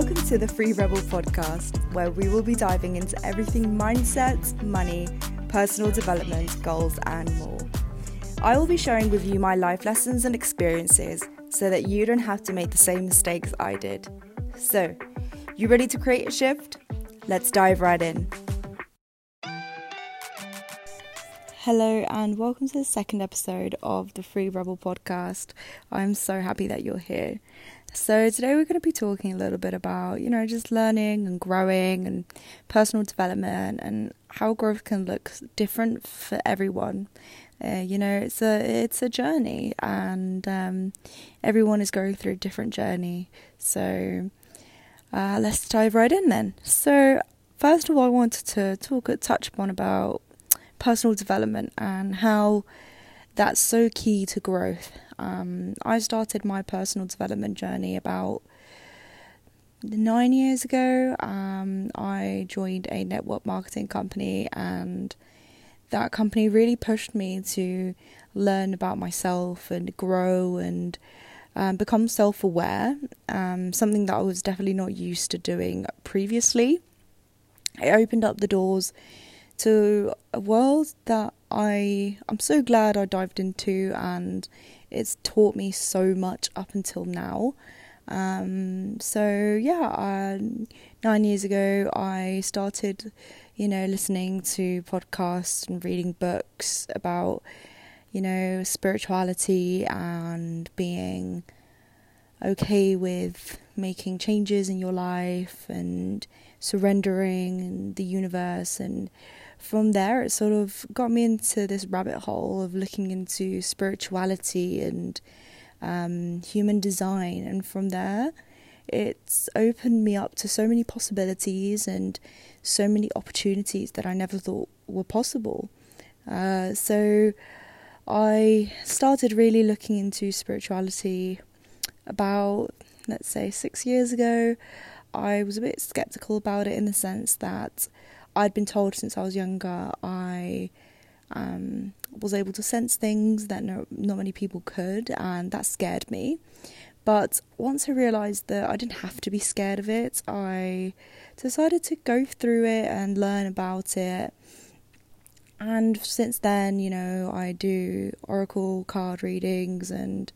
Welcome to the Free Rebel podcast, where we will be diving into everything mindset, money, personal development, goals, and more. I will be sharing with you my life lessons and experiences so that you don't have to make the same mistakes I did. So, you ready to create a shift? Let's dive right in. Hello, and welcome to the second episode of the Free Rebel podcast. I'm so happy that you're here. So, today we're going to be talking a little bit about, you know, just learning and growing and personal development and how growth can look different for everyone. Uh, you know, it's a it's a journey, and um, everyone is going through a different journey. So, uh, let's dive right in then. So, first of all, I wanted to talk touch upon about personal development and how that's so key to growth. Um, I started my personal development journey about nine years ago. Um, I joined a network marketing company, and that company really pushed me to learn about myself and grow and um, become self aware, um, something that I was definitely not used to doing previously. It opened up the doors to a world that I I'm so glad I dived into and it's taught me so much up until now. Um, so yeah, uh, nine years ago I started, you know, listening to podcasts and reading books about, you know, spirituality and being okay with making changes in your life and surrendering the universe and from there, it sort of got me into this rabbit hole of looking into spirituality and um, human design. And from there, it's opened me up to so many possibilities and so many opportunities that I never thought were possible. Uh, so I started really looking into spirituality about, let's say, six years ago. I was a bit skeptical about it in the sense that I'd been told since I was younger I um, was able to sense things that no, not many people could, and that scared me. But once I realised that I didn't have to be scared of it, I decided to go through it and learn about it. And since then, you know, I do oracle card readings and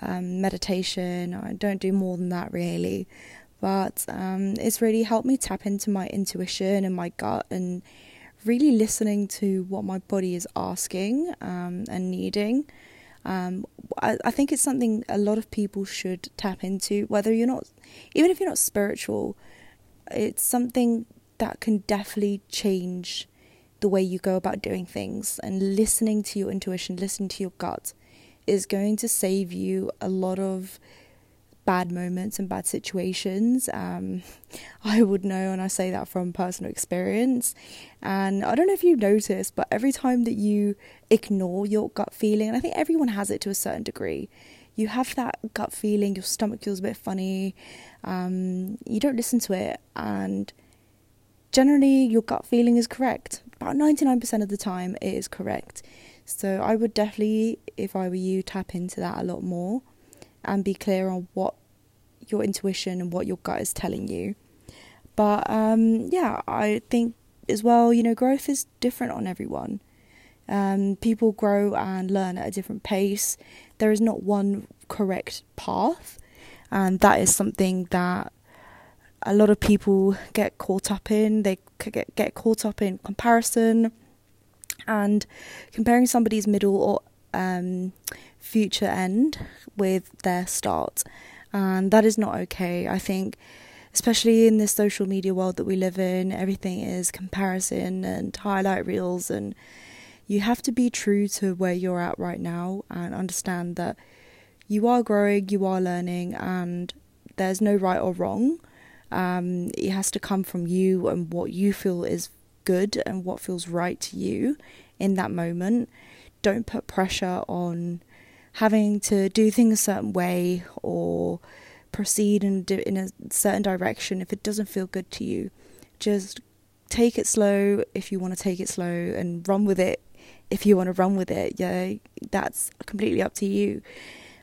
um, meditation. I don't do more than that really but um, it's really helped me tap into my intuition and my gut and really listening to what my body is asking um, and needing. Um, I, I, think it's something a lot of people should tap into, whether you're not, even if you're not spiritual, it's something that can definitely change the way you go about doing things. And listening to your intuition, listening to your gut is going to save you a lot of bad moments and bad situations. Um, I would know, and I say that from personal experience. And I don't know if you've noticed, but every time that you ignore your gut feeling, and I think everyone has it to a certain degree, you have that gut feeling, your stomach feels a bit funny, um, you don't listen to it, and generally your gut feeling is correct. About 99% of the time, it is correct. So I would definitely, if I were you, tap into that a lot more and be clear on what your intuition and what your gut is telling you. But um, yeah, I think as well, you know, growth is different on everyone. Um, people grow and learn at a different pace. There is not one correct path, and that is something that a lot of people get caught up in. They get get caught up in comparison and comparing somebody's middle or um, future end with their start. And that is not okay. I think, especially in this social media world that we live in, everything is comparison and highlight reels. And you have to be true to where you're at right now and understand that you are growing, you are learning, and there's no right or wrong. Um, it has to come from you and what you feel is good and what feels right to you in that moment. Don't put pressure on having to do things a certain way or proceed in, in a certain direction if it doesn't feel good to you. Just take it slow if you want to take it slow and run with it if you want to run with it. Yeah, that's completely up to you.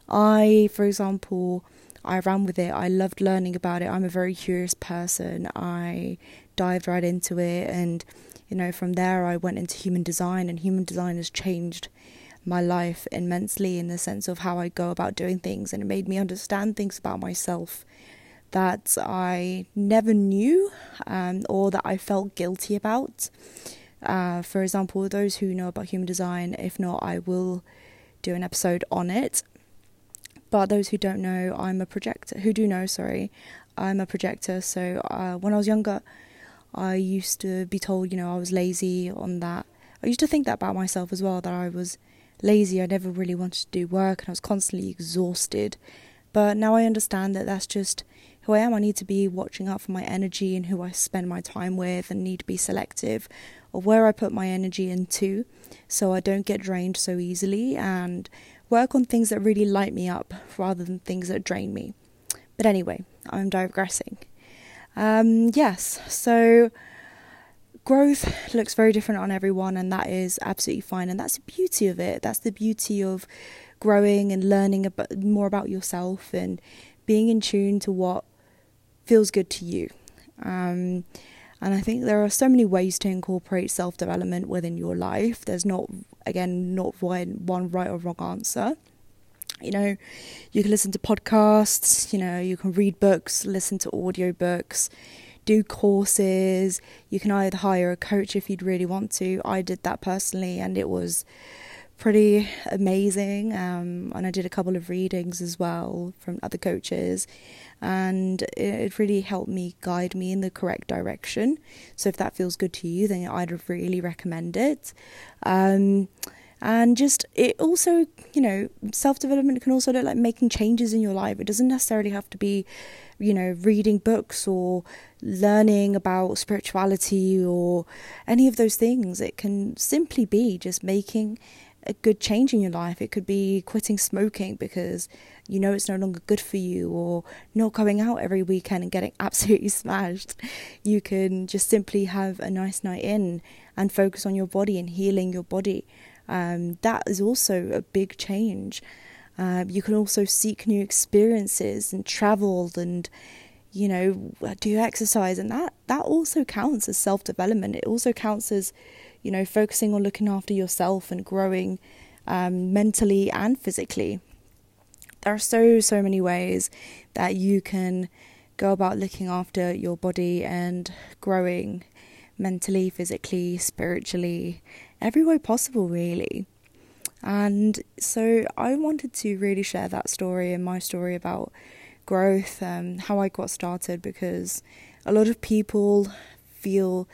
I, for example, I ran with it. I loved learning about it. I'm a very curious person. I dived right into it, and you know, from there I went into human design, and human design has changed my life immensely in the sense of how I go about doing things, and it made me understand things about myself that I never knew um, or that I felt guilty about. Uh, for example, those who know about human design, if not, I will do an episode on it. But those who don't know, I'm a projector. Who do know, sorry, I'm a projector. So uh, when I was younger, I used to be told, you know, I was lazy on that. I used to think that about myself as well, that I was lazy. I never really wanted to do work and I was constantly exhausted. But now I understand that that's just who I am. I need to be watching out for my energy and who I spend my time with and need to be selective of where I put my energy into so I don't get drained so easily and work on things that really light me up rather than things that drain me. But anyway, I'm digressing. Um, yes, so growth looks very different on everyone, and that is absolutely fine. And that's the beauty of it. That's the beauty of growing and learning more about yourself and being in tune to what feels good to you. Um, and I think there are so many ways to incorporate self development within your life. There's not, again, not one, one right or wrong answer. You know, you can listen to podcasts, you know, you can read books, listen to audiobooks, do courses. You can either hire a coach if you'd really want to. I did that personally, and it was pretty amazing. Um, and I did a couple of readings as well from other coaches, and it really helped me guide me in the correct direction. So if that feels good to you, then I'd really recommend it. Um, and just it also, you know, self development can also look like making changes in your life. It doesn't necessarily have to be, you know, reading books or learning about spirituality or any of those things. It can simply be just making a good change in your life. It could be quitting smoking because you know it's no longer good for you, or not going out every weekend and getting absolutely smashed. You can just simply have a nice night in and focus on your body and healing your body. Um, that is also a big change. Uh, you can also seek new experiences and travel and you know do exercise and that that also counts as self development it also counts as you know, focusing on looking after yourself and growing um, mentally and physically. There are so, so many ways that you can go about looking after your body and growing mentally, physically, spiritually, every way possible, really. And so I wanted to really share that story and my story about growth, um, how I got started, because a lot of people feel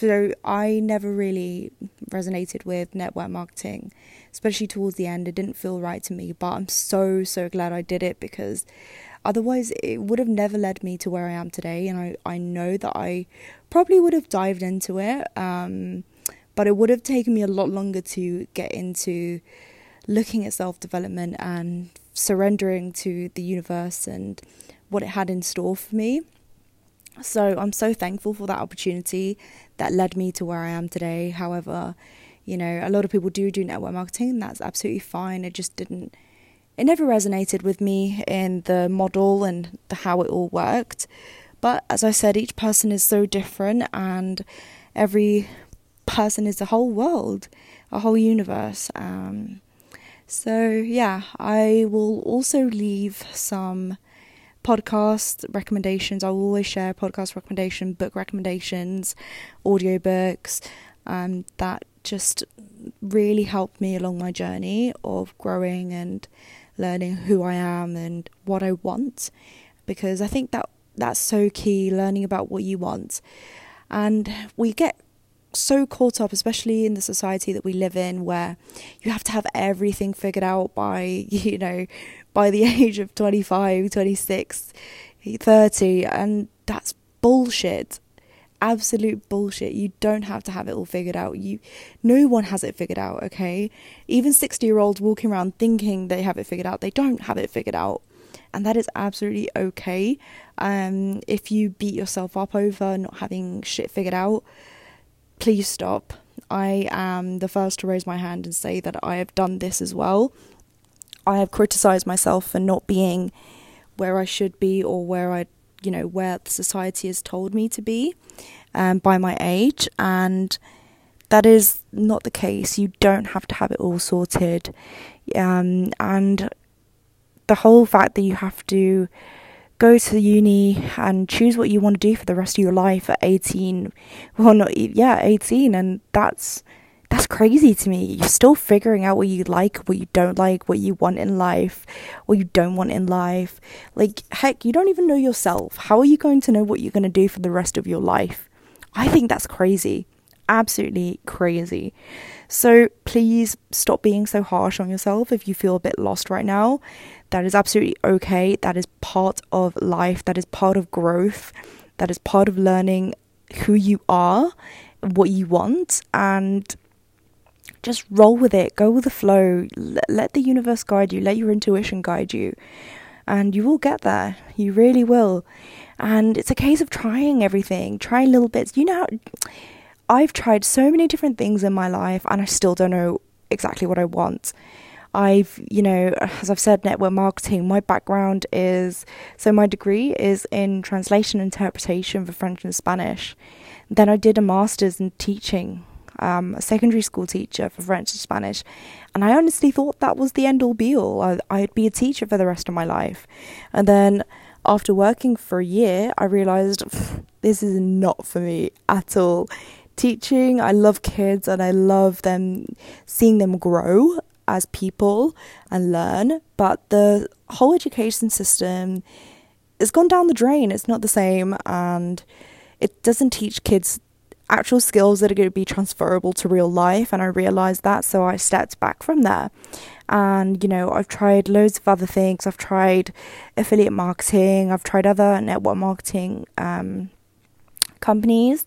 so I never really resonated with network marketing, especially towards the end. It didn't feel right to me, but I'm so, so glad I did it because otherwise it would have never led me to where I am today. And I, I know that I probably would have dived into it, um, but it would have taken me a lot longer to get into looking at self development and surrendering to the universe and what it had in store for me. So I'm so thankful for that opportunity that led me to where I am today. However, you know, a lot of people do do network marketing, and that's absolutely fine. It just didn't, it never resonated with me in the model and the how it all worked. But as I said, each person is so different, and every person is a whole world, a whole universe. Um, so, yeah, I will also leave some podcast recommendations. I will always share podcast recommendation, book recommendations, audiobooks um, that just really helped me along my journey of growing and learning who I am and what I want because I think that that's so key learning about what you want and we get so caught up especially in the society that we live in where you have to have everything figured out by you know by the age of 25, 26, 30, and that's bullshit. Absolute bullshit. You don't have to have it all figured out. You no one has it figured out, okay? Even 60-year-olds walking around thinking they have it figured out, they don't have it figured out. And that is absolutely okay. Um, if you beat yourself up over not having shit figured out, please stop. I am the first to raise my hand and say that I have done this as well. I have criticized myself for not being where I should be or where I, you know, where society has told me to be um, by my age. And that is not the case. You don't have to have it all sorted. Um, and the whole fact that you have to go to uni and choose what you want to do for the rest of your life at 18 well not yeah 18 and that's that's crazy to me. You're still figuring out what you like what you don't like what you want in life what you don't want in life. Like heck you don't even know yourself. How are you going to know what you're going to do for the rest of your life? I think that's crazy absolutely crazy. So please stop being so harsh on yourself if you feel a bit lost right now. That is absolutely okay. That is part of life. That is part of growth. That is part of learning who you are, what you want, and just roll with it. Go with the flow. Let the universe guide you. Let your intuition guide you. And you will get there. You really will. And it's a case of trying everything, trying little bits. You know, I've tried so many different things in my life and I still don't know exactly what I want. I've, you know, as I've said, network marketing, my background is so my degree is in translation interpretation for French and Spanish. Then I did a master's in teaching, um, a secondary school teacher for French and Spanish. And I honestly thought that was the end all be all. I, I'd be a teacher for the rest of my life. And then after working for a year, I realized this is not for me at all teaching. I love kids and I love them seeing them grow as people and learn, but the whole education system has gone down the drain. It's not the same and it doesn't teach kids actual skills that are going to be transferable to real life and I realized that so I stepped back from there. And you know, I've tried loads of other things. I've tried affiliate marketing, I've tried other network marketing um, companies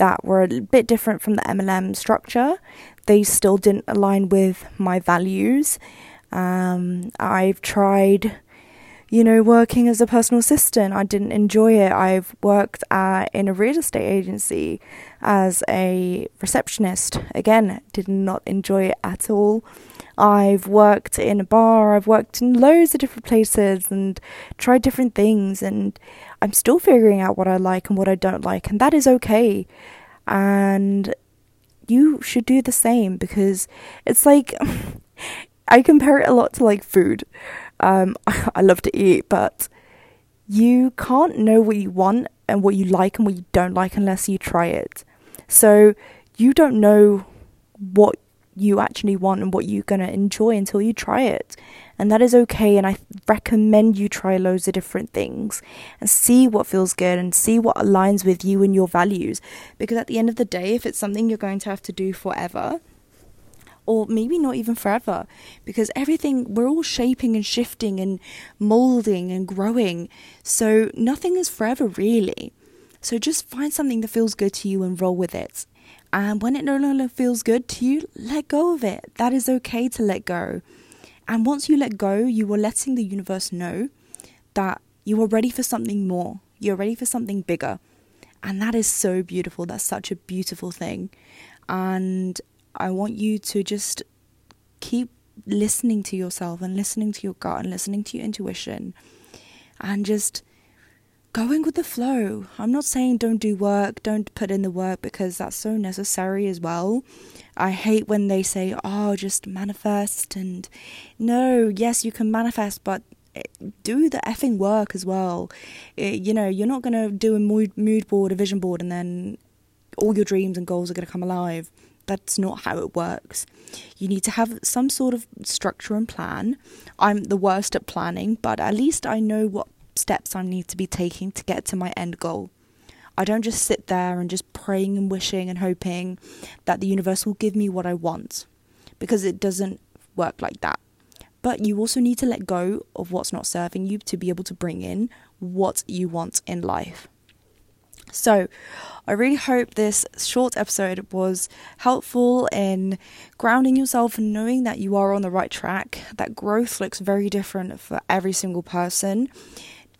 that were a bit different from the MLM structure. They still didn't align with my values. Um, I've tried, you know, working as a personal assistant. I didn't enjoy it. I've worked at, in a real estate agency as a receptionist. Again, did not enjoy it at all. I've worked in a bar, I've worked in loads of different places and tried different things, and I'm still figuring out what I like and what I don't like, and that is okay. And you should do the same because it's like I compare it a lot to like food. Um, I love to eat, but you can't know what you want and what you like and what you don't like unless you try it. So you don't know what you actually want and what you're going to enjoy until you try it. And that is okay. And I recommend you try loads of different things and see what feels good and see what aligns with you and your values. Because at the end of the day, if it's something you're going to have to do forever, or maybe not even forever, because everything, we're all shaping and shifting and molding and growing. So nothing is forever, really. So just find something that feels good to you and roll with it. And when it no longer feels good to you, let go of it. That is okay to let go. And once you let go, you are letting the universe know that you are ready for something more. You're ready for something bigger. And that is so beautiful. That's such a beautiful thing. And I want you to just keep listening to yourself and listening to your gut and listening to your intuition and just going with the flow. I'm not saying don't do work, don't put in the work because that's so necessary as well. I hate when they say, oh, just manifest. And no, yes, you can manifest, but eh, do the effing work as well. It, eh, you know, you're not going to do a mood, mood board, a vision board, and then all your dreams and goals are going to come alive. That's not how it works. You need to have some sort of structure and plan. I'm the worst at planning, but at least I know what steps I need to be taking to get to my end goal. I don't just sit there and just praying and wishing and hoping that the universe will give me what I want because it doesn't work like that. But you also need to let go of what's not serving you to be able to bring in what you want in life. So, I really hope this short episode was helpful in grounding yourself and knowing that you are on the right track, that growth looks very different for every single person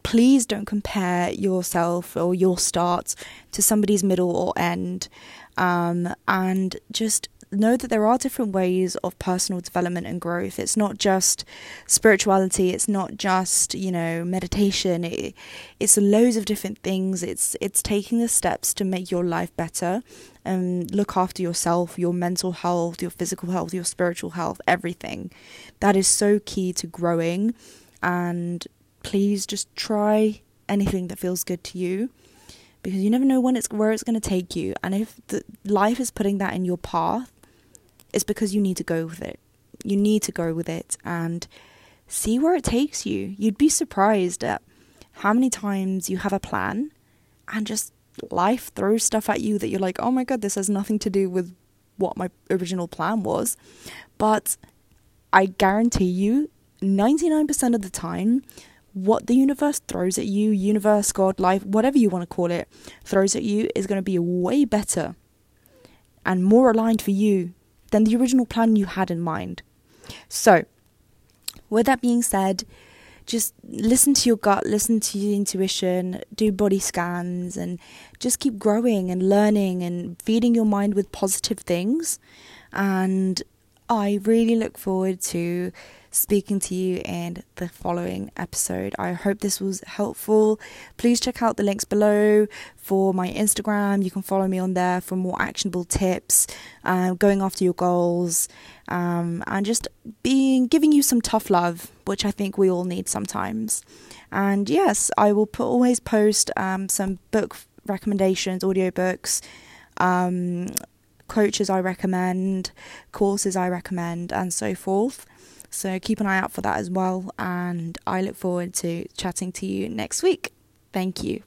please don't compare yourself or your start to somebody's middle or end. Um, and just know that there are different ways of personal development and growth. It's not just spirituality, it's not just, you know, meditation. It, it's loads of different things. It's it's taking the steps to make your life better and look after yourself, your mental health, your physical health, your spiritual health, everything. That is so key to growing and please just try anything that feels good to you because you never know when it's where it's going to take you. And if the life is putting that in your path it's because you need to go with it. You need to go with it and see where it takes you. You'd be surprised at how many times you have a plan and just life throws stuff at you that you're like oh my god this has nothing to do with what my original plan was. But i guarantee you 99% of the time what the universe throws at you, universe, God, life, whatever you want to call it, throws at you is going to be way better and more aligned for you than the original plan you had in mind. So, with that being said, just listen to your gut, listen to your intuition, do body scans, and just keep growing and learning and feeding your mind with positive things. And I really look forward to speaking to you in the following episode. I hope this was helpful. Please check out the links below for my Instagram. You can follow me on there for more actionable tips, uh, going after your goals, um, and just being giving you some tough love, which I think we all need sometimes. And yes, I will put, always post um, some book recommendations, audiobooks. Um, coaches I recommend, courses I recommend, and so forth. So keep an eye out for that as well. And I look forward to chatting to you next week. Thank you.